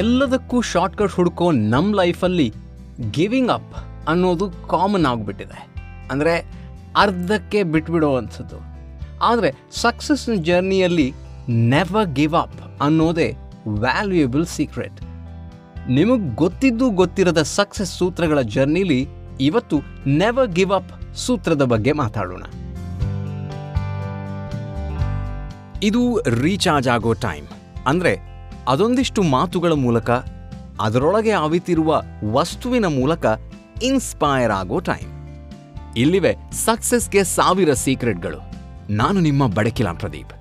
ಎಲ್ಲದಕ್ಕೂ ಶಾರ್ಟ್ಕಟ್ ಹುಡ್ಕೋ ನಮ್ಮ ಲೈಫಲ್ಲಿ ಗಿವಿಂಗ್ ಅಪ್ ಅನ್ನೋದು ಕಾಮನ್ ಆಗಿಬಿಟ್ಟಿದೆ. ಅಂದರೆ ಅರ್ಧಕ್ಕೆ ಬಿಟ್ಬಿಡೋ ಅನ್ಸೋದು ಆದರೆ ಸಕ್ಸಸ್ ಜರ್ನಿಯಲ್ಲಿ ನೆವರ್ ಗಿವ್ ಅಪ್ ಅನ್ನೋದೇ ವ್ಯಾಲ್ಯೂಯಬಲ್ ಸೀಕ್ರೆಟ್ ನಿಮಗೆ ಗೊತ್ತಿದ್ದು ಗೊತ್ತಿರದ ಸಕ್ಸಸ್ ಸೂತ್ರಗಳ ಜರ್ನಿಲಿ ಇವತ್ತು ನೆವರ್ ಗಿವ್ ಅಪ್ ಸೂತ್ರದ ಬಗ್ಗೆ ಮಾತಾಡೋಣ. ಇದು ರೀಚಾರ್ಜ್ ಆಗೋ ಟೈಮ್ ಅಂದರೆ ಅದೊಂದಿಷ್ಟು ಮಾತುಗಳ ಮೂಲಕ, ಅದರೊಳಗೆ ಅವಿತಿರುವ ವಸ್ತುವಿನ ಮೂಲಕ ಇನ್ಸ್ಪೈರ್ ಆಗೋ ಟೈಮ್ ಇಲ್ಲಿವೆ ಸಕ್ಸಸ್ಗೆ ಸಾವಿರ ಸೀಕ್ರೆಟ್ಗಳು ನಾನು ನಿಮ್ಮ ಬಡಕಿಲಾ ಪ್ರದೀಪ್.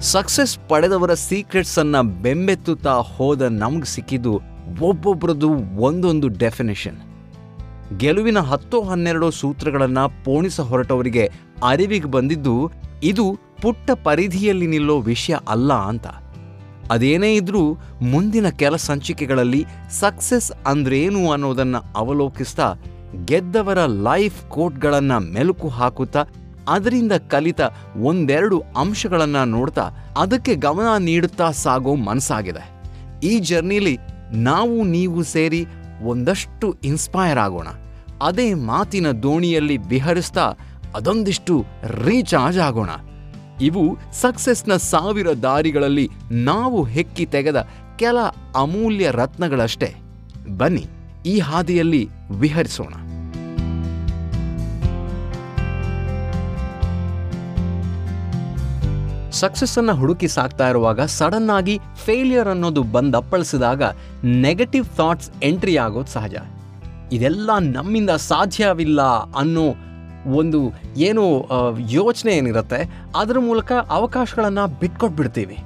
ಸಕ್ಸಸ್ ಪಡೆದವರ ಸೀಕ್ರೆಟ್ಸ್ ಅನ್ನ ಬೆಂಬೆತ್ತುತ್ತಾ ಹೋದ ನಮ್ಗೆ ಸಿಕ್ಕಿದ್ದು ಒಬ್ಬೊಬ್ಬರದು ಒಂದೊಂದು ಡೆಫಿನೇಷನ್ ಗೆಲುವಿನ ಹತ್ತೋ ಹನ್ನೆರಡೋ ಸೂತ್ರಗಳನ್ನ ಪೋಣಿಸ ಹೊರಟವರಿಗೆ ಅರಿವಿಗೆ ಬಂದಿದ್ದು ಇದು ಪುಟ್ಟ ಪರಿಧಿಯಲ್ಲಿ ನಿಲ್ಲೋ ವಿಷಯ ಅಲ್ಲ ಅಂತ. ಅದೇನೇ ಇದ್ರೂ ಮುಂದಿನ ಕೆಲ ಸಂಚಿಕೆಗಳಲ್ಲಿ ಸಕ್ಸಸ್ ಅಂದ್ರೇನು ಅನ್ನೋದನ್ನ ಅವಲೋಕಿಸ್ತಾ ಗೆದ್ದವರ ಲೈಫ್ ಕೋಟ್ಗಳನ್ನ ಮೆಲುಕು ಹಾಕುತ್ತಾ ಅದರಿಂದ ಕಲಿತ ಒಂದೆರಡು ಅಂಶಗಳನ್ನು ನೋಡ್ತಾ ಅದಕ್ಕೆ ಗಮನ ನೀಡುತ್ತಾ ಸಾಗೋ ಮನಸ್ಸಾಗಿದೆ. ಈ ಜರ್ನಿಲಿ ನಾವು ನೀವು ಸೇರಿ ಒಂದಷ್ಟು ಇನ್ಸ್ಪೈರ್ ಆಗೋಣ. ಅದೇ ಮಾತಿನ ದೋಣಿಯಲ್ಲಿ ವಿಹರಿಸ್ತಾ ಅದೊಂದಿಷ್ಟು ರೀಚಾರ್ಜ್ ಆಗೋಣ. ಇವು ಸಕ್ಸಸ್ನ ಸಾವಿರ ದಾರಿಗಳಲ್ಲಿ ನಾವು ಹೆಕ್ಕಿ ತೆಗೆದ ಕೆಲ ಅಮೂಲ್ಯ ರತ್ನಗಳಷ್ಟೇ. ಬನ್ನಿ, ಈ ಹಾದಿಯಲ್ಲಿ ವಿಹರಿಸೋಣ. ಸಕ್ಸಸ್ ಅನ್ನ ಹುಡುಕಿ ಸಾಕ್ತಾ ಇರುವಾಗ ಸಡನ್ ಆಗಿ ಫೇಲಿಯರ್ ಅನ್ನೋದು ಬಂದಪ್ಪಳಿಸಿದಾಗ ನೆಗೆಟಿವ್ ಥಾಟ್ಸ್ ಎಂಟ್ರಿ ಆಗೋದು ಸಹಜ. ಇದೆಲ್ಲ ನಮ್ಮಿಂದ ಸಾಧ್ಯವಿಲ್ಲ ಅನ್ನೋ ಒಂದು ಏನು ಯೋಚನೆ ಏನಿರುತ್ತೆ, ಅದರ ಮೂಲಕ ಅವಕಾಶಗಳನ್ನು ಬಿಟ್ಕೊಟ್ಬಿಡ್ತೀವಿ.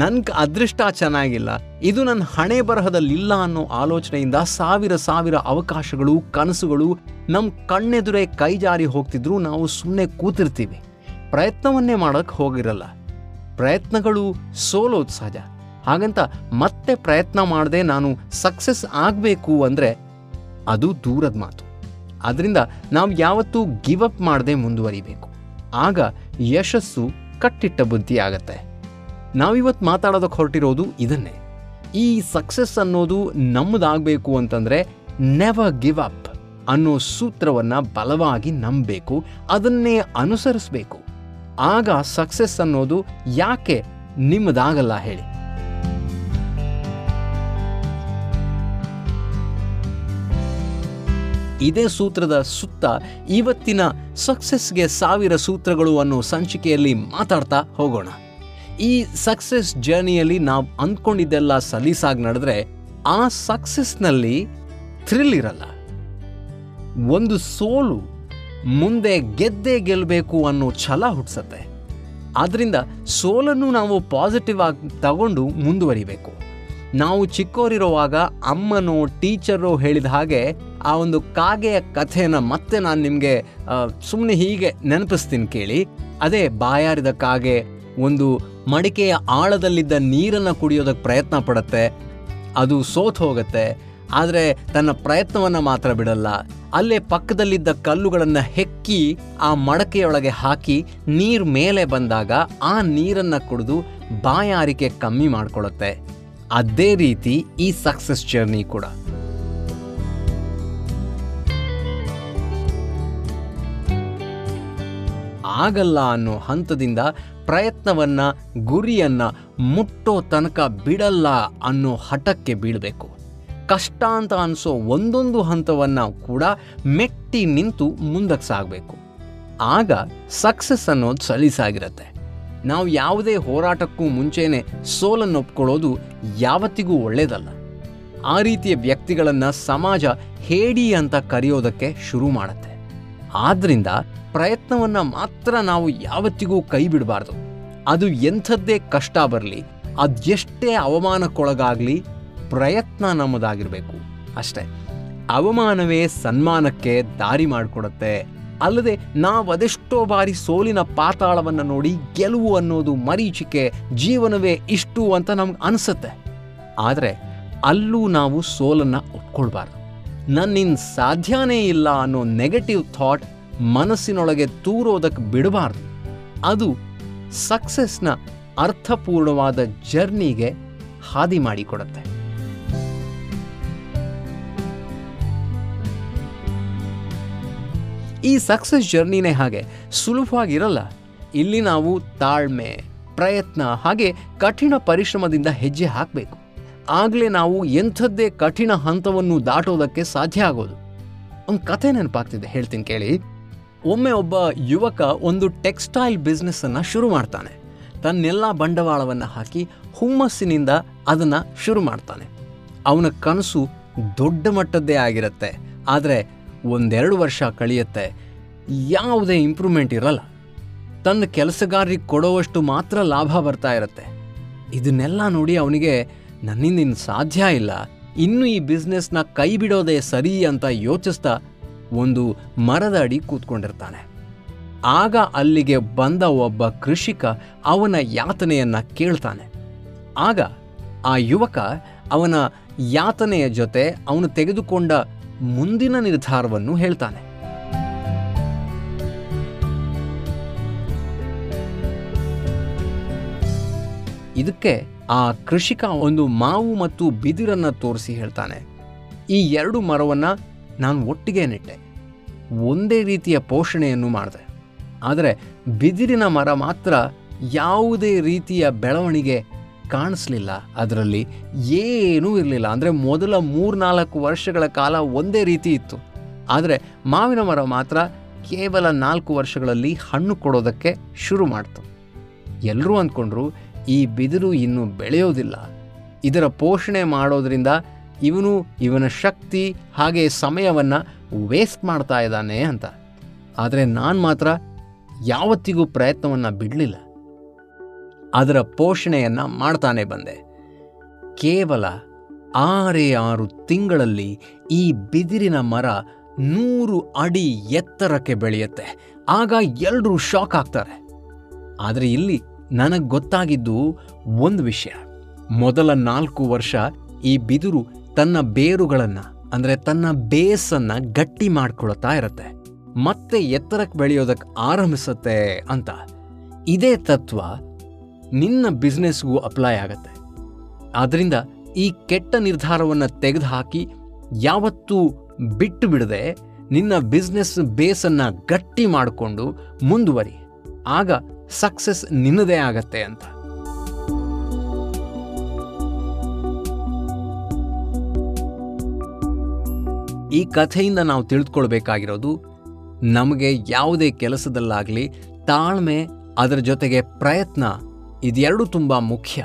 ನನ್ಗೆ ಅದೃಷ್ಟ ಚೆನ್ನಾಗಿಲ್ಲ, ಇದು ನನ್ನ ಹಣೆ ಬರಹದಲ್ಲಿಲ್ಲ ಅನ್ನೋ ಆಲೋಚನೆಯಿಂದ ಸಾವಿರ ಸಾವಿರ ಅವಕಾಶಗಳು, ಕನಸುಗಳು ನಮ್ಮ ಕಣ್ಣೆದುರೇ ಕೈ ಜಾರಿ ಹೋಗ್ತಿದ್ರು ನಾವು ಸುಮ್ಮನೆ ಕೂತಿರ್ತೀವಿ. ಪ್ರಯತ್ನವನ್ನೇ ಮಾಡೋಕ್ಕೆ ಹೋಗಿರಲ್ಲ. ಪ್ರಯತ್ನಗಳು ಸೋಲೋದು ಸಹಜ ಹಾಗಂತ ಮತ್ತೆ ಪ್ರಯತ್ನ ಮಾಡದೆ ನಾನು ಸಕ್ಸಸ್ ಆಗಬೇಕು ಅಂದರೆ ಅದು ದೂರದ ಮಾತು. ಅದರಿಂದ ನಾವು ಯಾವತ್ತೂ ಗಿವ್ ಅಪ್ ಮಾಡದೆ ಮುಂದುವರಿಬೇಕು. ಆಗ ಯಶಸ್ಸು ಕಟ್ಟಿಟ್ಟ ಬುದ್ಧಿ ಆಗತ್ತೆ. ನಾವಿವತ್ತು ಮಾತಾಡೋದಕ್ಕೆ ಹೊರಟಿರೋದು ಇದನ್ನೇ. ಈ ಸಕ್ಸಸ್ ಅನ್ನೋದು ನಮ್ಮದಾಗಬೇಕು ಅಂತಂದರೆ ನೆವರ್ ಗಿವ್ ಅಪ್ ಅನ್ನೋ ಸೂತ್ರವನ್ನು ಬಲವಾಗಿ ನಂಬಬೇಕು, ಅದನ್ನೇ ಅನುಸರಿಸಬೇಕು. ಆಗ ಸಕ್ಸಸ್ ಅನ್ನೋದು ಯಾಕೆ ನಿಮ್ಮದಾಗಲ್ಲ ಹೇಳಿ. ಇದೇ ಸೂತ್ರದ ಸುತ್ತ ಇವತ್ತಿನ ಸಕ್ಸಸ್ಗೆ ಸಾವಿರ ಸೂತ್ರಗಳು ಅನ್ನೋ ಸಂಚಿಕೆಯಲ್ಲಿ ಮಾತಾಡ್ತಾ ಹೋಗೋಣ. ಈ ಸಕ್ಸಸ್ ಜರ್ನಿಯಲ್ಲಿ ನಾವು ಅಂದ್ಕೊಂಡಿದ್ದೆಲ್ಲ ಸಲೀಸಾಗಿ ನಡೆದ್ರೆ ಆ ಸಕ್ಸಸ್ನಲ್ಲಿ ಥ್ರಿಲ್ ಇರಲ್ಲ. ಒಂದು ಸೋಲು ಮುಂದೆ ಗೆದ್ದೇ ಗೆಲ್ಲಬೇಕು ಅನ್ನೋ ಛಲ ಹುಟ್ಟಿಸತ್ತೆ ಆದ್ದರಿಂದ ಸೋಲನ್ನು ನಾವು ಪಾಸಿಟಿವ್ ಆಗಿ ತಗೊಂಡು ಮುಂದುವರಿಬೇಕು. ನಾವು ಚಿಕ್ಕವರಿರುವಾಗ ಅಮ್ಮನೋ, ಟೀಚರೋ ಹೇಳಿದ ಹಾಗೆ ಆ ಒಂದು ಕಾಗೆಯ ಕಥೆನ ಮತ್ತೆ ನಾನು ನಿಮಗೆ ಸುಮ್ಮನೆ ಹೀಗೆ ನೆನಪಿಸ್ತೀನಿ ಕೇಳಿ. ಅದೇ ಬಾಯಾರಿದ ಕಾಗೆ ಒಂದು ಮಡಿಕೆಯ ಆಳದಲ್ಲಿದ್ದ ನೀರನ್ನು ಕುಡಿಯೋದಕ್ಕೆ ಪ್ರಯತ್ನ ಪಡುತ್ತೆ. ಅದು ಸೋತ್ ಹೋಗುತ್ತೆ ಆದರೆ ತನ್ನ ಪ್ರಯತ್ನವನ್ನು ಮಾತ್ರ ಬಿಡಲ್ಲ. ಅಲ್ಲೇ ಪಕ್ಕದಲ್ಲಿದ್ದ ಕಲ್ಲುಗಳನ್ನು ಹೆಕ್ಕಿ ಆ ಮಡಕೆಯೊಳಗೆ ಹಾಕಿ ನೀರು ಮೇಲೆ ಬಂದಾಗ ಆ ನೀರನ್ನು ಕುಡಿದು ಬಾಯಾರಿಕೆ ಕಮ್ಮಿ ಮಾಡಿಕೊಳ್ಳುತ್ತೆ. ಅದೇ ರೀತಿ ಈ ಸಕ್ಸಸ್ ಜರ್ನಿ ಕೂಡ. ಆಗಲ್ಲ ಅನ್ನೋ ಹಂತದಿಂದ ಪ್ರಯತ್ನವನ್ನ, ಗುರಿಯನ್ನ ಮುಟ್ಟೋ ತನಕ ಬಿಡಲ್ಲ ಅನ್ನೋ ಹಠಕ್ಕೆ ಬೀಳಬೇಕು. ಕಷ್ಟ ಅಂತ ಅನಿಸೋ ಒಂದೊಂದು ಹಂತವನ್ನು ಕೂಡ ಮೆಟ್ಟಿ ನಿಂತು ಮುಂದಕ್ಕೆ ಸಾಗಬೇಕು. ಆಗ ಸಕ್ಸಸ್ ಅನ್ನೋದು ಸಲೀಸಾಗಿರುತ್ತೆ. ನಾವು ಯಾವುದೇ ಹೋರಾಟಕ್ಕೂ ಮುಂಚೆನೆ ಸೋಲನ್ನು ಒಪ್ಕೊಳ್ಳೋದು ಯಾವತ್ತಿಗೂ ಒಳ್ಳೆಯದಲ್ಲ ಆ ರೀತಿಯ ವ್ಯಕ್ತಿಗಳನ್ನು ಸಮಾಜ ಹೇಡಿ ಅಂತ ಕರೆಯೋದಕ್ಕೆ ಶುರು ಮಾಡುತ್ತೆ. ಆದ್ದರಿಂದ ಪ್ರಯತ್ನವನ್ನು ಮಾತ್ರ ನಾವು ಯಾವತ್ತಿಗೂ ಕೈ ಬಿಡಬಾರ್ದು. ಅದು ಎಂಥದ್ದೇ ಕಷ್ಟ ಬರಲಿ ಅದೆಷ್ಟೇ ಅವಮಾನಕ್ಕೊಳಗಾಗಲಿ ಪ್ರಯತ್ನ ನಮ್ಮದಾಗಿರಬೇಕು. ಅಷ್ಟೇ. ಅವಮಾನವೇ ಸನ್ಮಾನಕ್ಕೆ ದಾರಿ ಮಾಡಿಕೊಡುತ್ತೆ. ಅಲ್ಲದೆ ನಾವು ಅದೆಷ್ಟೋ ಬಾರಿ ಸೋಲಿನ ಪಾತಾಳವನ್ನು ನೋಡಿ ಗೆಲುವು ಅನ್ನೋದು ಮರೀಚಿಕೆ ಜೀವನವೇ ಇಷ್ಟು ಅಂತ ನಮ್ಗೆ ಅನಿಸುತ್ತೆ. ಆದರೆ ಅಲ್ಲೂ ನಾವು ಸೋಲನ್ನು ಒಪ್ಕೊಳ್ಬಾರ್ದು. ನನ್ನಿಂದ ಸಾಧ್ಯನೇ ಇಲ್ಲ ಅನ್ನೋ ನೆಗೆಟಿವ್ ಥಾಟ್ ಮನಸ್ಸಿನೊಳಗೆ ತೂರೋದಕ್ಕೆ ಬಿಡಬಾರ್ದು. ಅದು ಸಕ್ಸಸ್ನ ಅರ್ಥಪೂರ್ಣವಾದ ಜರ್ನಿಗೆ ಹಾದಿ ಮಾಡಿಕೊಡುತ್ತೆ. ಈ ಸಕ್ಸಸ್ ಜರ್ನಿನೇ ಹಾಗೆ ಸುಲಭವಾಗಿರಲ್ಲ. ಇಲ್ಲಿ ನಾವು ತಾಳ್ಮೆ, ಪ್ರಯತ್ನ ಹಾಗೆ ಕಠಿಣ ಪರಿಶ್ರಮದಿಂದ ಹೆಜ್ಜೆ ಹಾಕಬೇಕು. ಆಗಲೇ ನಾವು ಎಂಥದ್ದೇ ಕಠಿಣ ಹಂತವನ್ನು ದಾಟೋದಕ್ಕೆ ಸಾಧ್ಯ ಆಗೋದು. ಒಂದು ಕಥೆ ನೆನಪಾಗ್ತಿದೆ, ಹೇಳ್ತೀನಿ ಕೇಳಿ. ಒಮ್ಮೆ ಒಬ್ಬ ಯುವಕ ಒಂದು ಟೆಕ್ಸ್ಟೈಲ್ ಬಿಸ್ನೆಸ್ಸನ್ನು ಶುರು ಮಾಡ್ತಾನೆ. ತನ್ನೆಲ್ಲ ಬಂಡವಾಳವನ್ನು ಹಾಕಿ ಹುಮ್ಮಸ್ಸಿನಿಂದ ಅದನ್ನು ಶುರು ಮಾಡ್ತಾನೆ. ಅವನ ಕನಸು ದೊಡ್ಡ ಮಟ್ಟದ್ದೇ ಆಗಿರುತ್ತೆ. ಆದರೆ ಒಂದೆರಡು ವರ್ಷ ಕಳೆಯುತ್ತೆ. ಯಾವುದೇ ಇಂಪ್ರೂವ್ಮೆಂಟ್ ಇರಲ್ಲ. ತನ್ನ ಕೆಲಸಗಾರರಿಗೆ ಕೊಡೋವಷ್ಟು ಮಾತ್ರ ಲಾಭ ಬರ್ತಾ ಇರುತ್ತೆ. ಇದನ್ನೆಲ್ಲ ನೋಡಿ ಅವನಿಗೆ ನನ್ನಿಂದ ಇನ್ನು ಸಾಧ್ಯ ಇಲ್ಲ. ಇನ್ನು ಈ ಬಿಸ್ನೆಸ್ನ ಕೈ ಬಿಡೋದೇ ಸರಿ ಅಂತ ಯೋಚಿಸ್ತಾ ಒಂದು ಮರದ ಅಡಿ ಕೂತ್ಕೊಂಡಿರ್ತಾನೆ. ಆಗ ಅಲ್ಲಿಗೆ ಬಂದ ಒಬ್ಬ ಕೃಷಿಕ ಅವನ ಯಾತನೆಯನ್ನ ಕೇಳ್ತಾನೆ. ಆಗ ಆ ಯುವಕ ಅವನ ಯಾತನೆಯ ಜೊತೆ ಅವನು ತೆಗೆದುಕೊಂಡ ಮುಂದಿನ ನಿರ್ಧಾರವನ್ನು ಹೇಳ್ತಾನೆ. ಇದಕ್ಕೆ ಆ ಕೃಷಿಕ ಒಂದು ಮಾವು ಮತ್ತು ಬಿದಿರನ್ನ ತೋರಿಸಿ ಹೇಳ್ತಾನೆ. ಈ ಎರಡು ಮರವನ್ನ ನಾನು ಒಟ್ಟಿಗೆ ನೆಟ್ಟೆ. ಒಂದೇ ರೀತಿಯ ಪೋಷಣೆಯನ್ನು ಮಾಡಿದೆ. ಆದರೆ ಬಿದಿರಿನ ಮರ ಮಾತ್ರ ಯಾವುದೇ ರೀತಿಯ ಬೆಳವಣಿಗೆ ಕಾಣಿಸ್ಲಿಲ್ಲ. ಅದರಲ್ಲಿ ಏನೂ ಇರಲಿಲ್ಲ. ಅಂದರೆ ಮೊದಲ ಮೂರ್ನಾಲ್ಕು ವರ್ಷಗಳ ಕಾಲ ಒಂದೇ ರೀತಿ ಇತ್ತು. ಆದರೆ ಮಾವಿನ ಮರ ಮಾತ್ರ ಕೇವಲ ನಾಲ್ಕು ವರ್ಷಗಳಲ್ಲಿ ಹಣ್ಣು ಕೊಡೋದಕ್ಕೆ ಶುರು ಮಾಡ್ತು. ಎಲ್ಲರೂ ಅಂದ್ಕೊಂಡ್ರು ಈ ಬಿದಿರು ಇನ್ನೂ ಬೆಳೆಯೋದಿಲ್ಲ. ಇದರ ಪೋಷಣೆ ಮಾಡೋದ್ರಿಂದ ಇವನು ಇವನ ಶಕ್ತಿ ಹಾಗೆ ಸಮಯವನ್ನು ವೇಸ್ಟ್ ಮಾಡ್ತಾ ಇದ್ದಾನೆ ಅಂತ. ಆದರೆ ನಾನು ಮಾತ್ರ ಯಾವತ್ತಿಗೂ ಪ್ರಯತ್ನವನ್ನು ಬಿಡಲಿಲ್ಲ. ಅದರ ಪೋಷಣೆಯನ್ನು ಮಾಡ್ತಾನೆ ಬಂದೆ. ಕೇವಲ ಆರೇ ಆರು ತಿಂಗಳಲ್ಲಿ ಈ ಬಿದಿರಿನ ಮರ ನೂರು ಅಡಿ ಎತ್ತರಕ್ಕೆ ಬೆಳೆಯುತ್ತೆ. ಆಗ ಎಲ್ಲರೂ ಶಾಕ್ ಆಗ್ತಾರೆ. ಆದರೆ ಇಲ್ಲಿ ನನಗೆ ಗೊತ್ತಾಗಿದ್ದು ಒಂದು ವಿಷಯ. ಮೊದಲ ನಾಲ್ಕು ವರ್ಷ ಈ ಬಿದಿರು ತನ್ನ ಬೇರುಗಳನ್ನು, ಅಂದರೆ ತನ್ನ ಬೇಸನ್ನು ಗಟ್ಟಿ ಮಾಡ್ಕೊಳ್ತಾ ಇರುತ್ತೆ. ಮತ್ತೆ ಎತ್ತರಕ್ಕೆ ಬೆಳೆಯೋದಕ್ಕೆ ಆರಂಭಿಸುತ್ತೆ ಅಂತ. ಇದೇ ತತ್ವ ನಿನ್ನ ಬಿಸ್ನೆಸ್ಗೂ ಅಪ್ಲೈ ಆಗತ್ತೆ. ಆದ್ದರಿಂದ ಈ ಕೆಟ್ಟ ನಿರ್ಧಾರವನ್ನು ತೆಗೆದುಹಾಕಿ ಯಾವತ್ತೂ ಬಿಟ್ಟು ಬಿಡದೆ ನಿನ್ನ ಬಿಸ್ನೆಸ್ ಬೇಸನ್ನು ಗಟ್ಟಿ ಮಾಡಿಕೊಂಡು ಮುಂದುವರಿ. ಆಗ ಸಕ್ಸಸ್ ನಿನ್ನದೇ ಆಗತ್ತೆ ಅಂತ. ಈ ಕಥೆಯಿಂದ ನಾವು ತಿಳಿದುಕೊಳ್ಬೇಕಾಗಿರೋದು ನಮಗೆ ಯಾವುದೇ ಕೆಲಸದಲ್ಲಾಗಲಿ ತಾಳ್ಮೆ ಅದರ ಜೊತೆಗೆ ಪ್ರಯತ್ನ ಇದೆರಡು ತುಂಬ ಮುಖ್ಯ.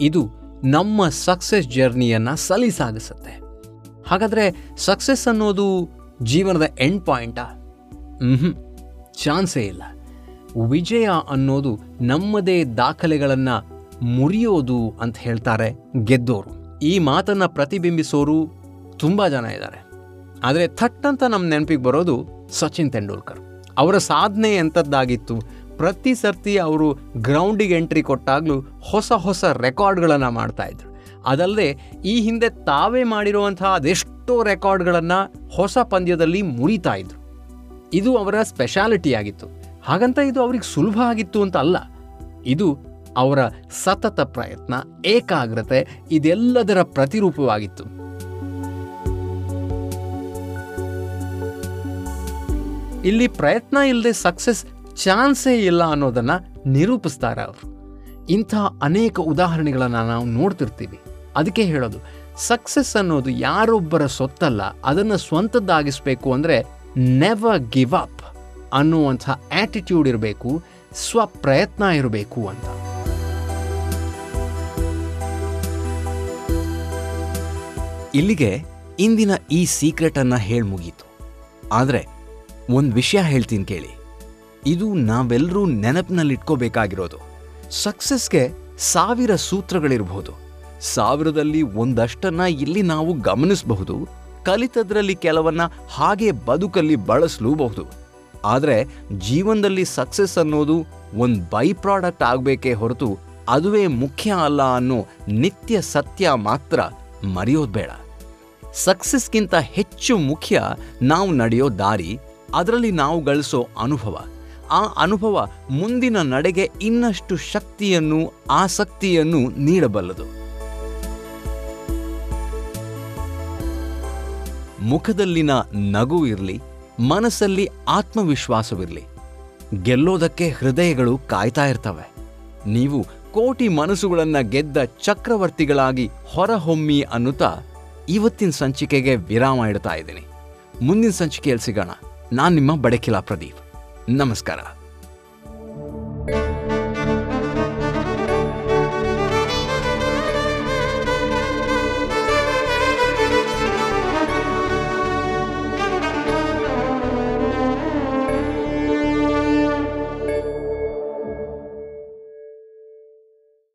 ಇದು ನಮ್ಮ ಸಕ್ಸಸ್ ಜರ್ನಿಯನ್ನು ಸಲೀಸಾಗಿಸುತ್ತೆ. ಹಾಗಾದರೆ ಸಕ್ಸಸ್ ಅನ್ನೋದು ಜೀವನದ ಎಂಡ್ ಪಾಯಿಂಟಾ ಹ್ಞೂ ಚಾನ್ಸೇ ಇಲ್ಲ. ವಿಜಯ ಅನ್ನೋದು ನಮ್ಮದೇ ದಾಖಲೆಗಳನ್ನು ಮುರಿಯೋದು ಅಂತ ಹೇಳ್ತಾರೆ ಗೆದ್ದೋರು. ಈ ಮಾತನ್ನು ಪ್ರತಿಬಿಂಬಿಸೋರು ತುಂಬ ಜನ ಇದ್ದಾರೆ. ಆದರೆ ಥಟ್ ಅಂತ ನಮ್ಮ ನೆನಪಿಗೆ ಬರೋದು ಸಚಿನ್ ತೆಂಡೂಲ್ಕರ್. ಅವರ ಸಾಧನೆ ಎಂಥದ್ದಾಗಿತ್ತು ಪ್ರತಿ ಸರ್ತಿ ಅವರು ಗ್ರೌಂಡಿಗೆ ಎಂಟ್ರಿ ಕೊಟ್ಟಾಗಲೂ ಹೊಸ ಹೊಸ ರೆಕಾರ್ಡ್ಗಳನ್ನು ಮಾಡ್ತಾಯಿದ್ರು ಅದಲ್ಲದೆ ಈ ಹಿಂದೆ ತಾವೇ ಮಾಡಿರುವಂತಹ ಅದೆಷ್ಟೋ ರೆಕಾರ್ಡ್ಗಳನ್ನು ಹೊಸ ಪಂದ್ಯದಲ್ಲಿ ಮುರಿತಾ ಇದ್ರು. ಇದು ಅವರ ಸ್ಪೆಷಾಲಿಟಿ ಆಗಿತ್ತು. ಹಾಗಂತ ಇದು ಅವ್ರಿಗೆ ಸುಲಭ ಆಗಿತ್ತು ಅಂತ ಅಲ್ಲ. ಇದು ಅವರ ಸತತ ಪ್ರಯತ್ನ, ಏಕಾಗ್ರತೆ ಇದೆಲ್ಲದರ ಪ್ರತಿರೂಪವಾಗಿತ್ತು. ಇಲ್ಲಿ ಪ್ರಯತ್ನ ಇಲ್ಲದೆ ಸಕ್ಸಸ್ ಚಾನ್ಸೇ ಇಲ್ಲ ಅನ್ನೋದನ್ನ ನಿರೂಪಿಸ್ತಾರೆ ಅವರು. ಇಂಥ ಅನೇಕ ಉದಾಹರಣೆಗಳನ್ನು ನಾವು ನೋಡ್ತಿರ್ತೀವಿ. ಅದಕ್ಕೆ ಹೇಳೋದು ಸಕ್ಸಸ್ ಅನ್ನೋದು ಯಾರೊಬ್ಬರ ಸೊತ್ತಲ್ಲ, ಅದನ್ನು ಸ್ವಂತದ್ದಾಗಿಸ್ಬೇಕು ಅಂದರೆ ನೆವರ್ ಗಿವ್ ಅಪ್ ಅನ್ನುವಂಥ ಆ್ಯಟಿಟ್ಯೂಡ್ ಇರಬೇಕು, ಸ್ವಪ್ರಯತ್ನ ಇರಬೇಕು ಅಂತ. ಇಲ್ಲಿಗೆ ಇಂದಿನ ಈ ಸೀಕ್ರೆಟನ್ನು ಹೇಳಿ ಮುಗೀತು. ಆದರೆ ಒಂದು ವಿಷಯ ಹೇಳ್ತೀನಿ ಕೇಳಿ. ಇದು ನಾವೆಲ್ಲರೂ ನೆನಪಿನಲ್ಲಿಟ್ಕೋಬೇಕಾಗಿರೋದು. ಸಕ್ಸಸ್ಗೆ ಸಾವಿರ ಸೂತ್ರಗಳಿರಬಹುದು ಸಾವಿರದಲ್ಲಿ ಒಂದಷ್ಟನ್ನ ಇಲ್ಲಿ ನಾವು ಗಮನಿಸಬಹುದು, ಕಲಿತದ್ರಲ್ಲಿ ಕೆಲವನ್ನ ಹಾಗೆ ಬದುಕಲ್ಲಿ ಬಳಸಲೂಬಹುದು. ಆದರೆ ಜೀವನದಲ್ಲಿ ಸಕ್ಸಸ್ ಅನ್ನೋದು ಒಂದು ಬೈ ಪ್ರಾಡಕ್ಟ್ ಆಗಬೇಕೇ ಹೊರತು ಅದುವೇ ಮುಖ್ಯ ಅಲ್ಲ ಅನ್ನೋ ನಿತ್ಯ ಸತ್ಯ ಮಾತ್ರ ಮರೆಯೋದು ಬೇಡ. ಸಕ್ಸಸ್ಗಿಂತ ಹೆಚ್ಚು ಮುಖ್ಯ ನಾವು ನಡೆಯೋ ದಾರಿ, ಅದರಲ್ಲಿ ನಾವು ಗಳಿಸೋ ಅನುಭವ. ಆ ಅನುಭವ ಮುಂದಿನ ನಡೆಗೆ ಇನ್ನಷ್ಟು ಶಕ್ತಿಯನ್ನು, ಆಸಕ್ತಿಯನ್ನು ನೀಡಬಲ್ಲದು. ಮುಖದಲ್ಲಿನ ನಗು ಇರಲಿ, ಮನಸ್ಸಲ್ಲಿ ಆತ್ಮವಿಶ್ವಾಸವಿರಲಿ. ಗೆಲ್ಲೋದಕ್ಕೆ ಹೃದಯಗಳು ಕಾಯ್ತಾ ಇರ್ತವೆ. ನೀವು ಕೋಟಿ ಮನಸ್ಸುಗಳನ್ನ ಗೆದ್ದ ಚಕ್ರವರ್ತಿಗಳಾಗಿ ಹೊರಹೊಮ್ಮಿ ಅನ್ನುತ್ತಾ ಇವತ್ತಿನ ಸಂಚಿಕೆಗೆ ವಿರಾಮ ಇಡ್ತಾ ಇದ್ದೀನಿ. ಮುಂದಿನ ಸಂಚಿಕೆಯಲ್ಲಿ ಸಿಗೋಣ. ನಾನು ನಿಮ್ಮ ಬಡಕಿಲಾ ಪ್ರದೀಪ್. ನಮಸ್ಕಾರ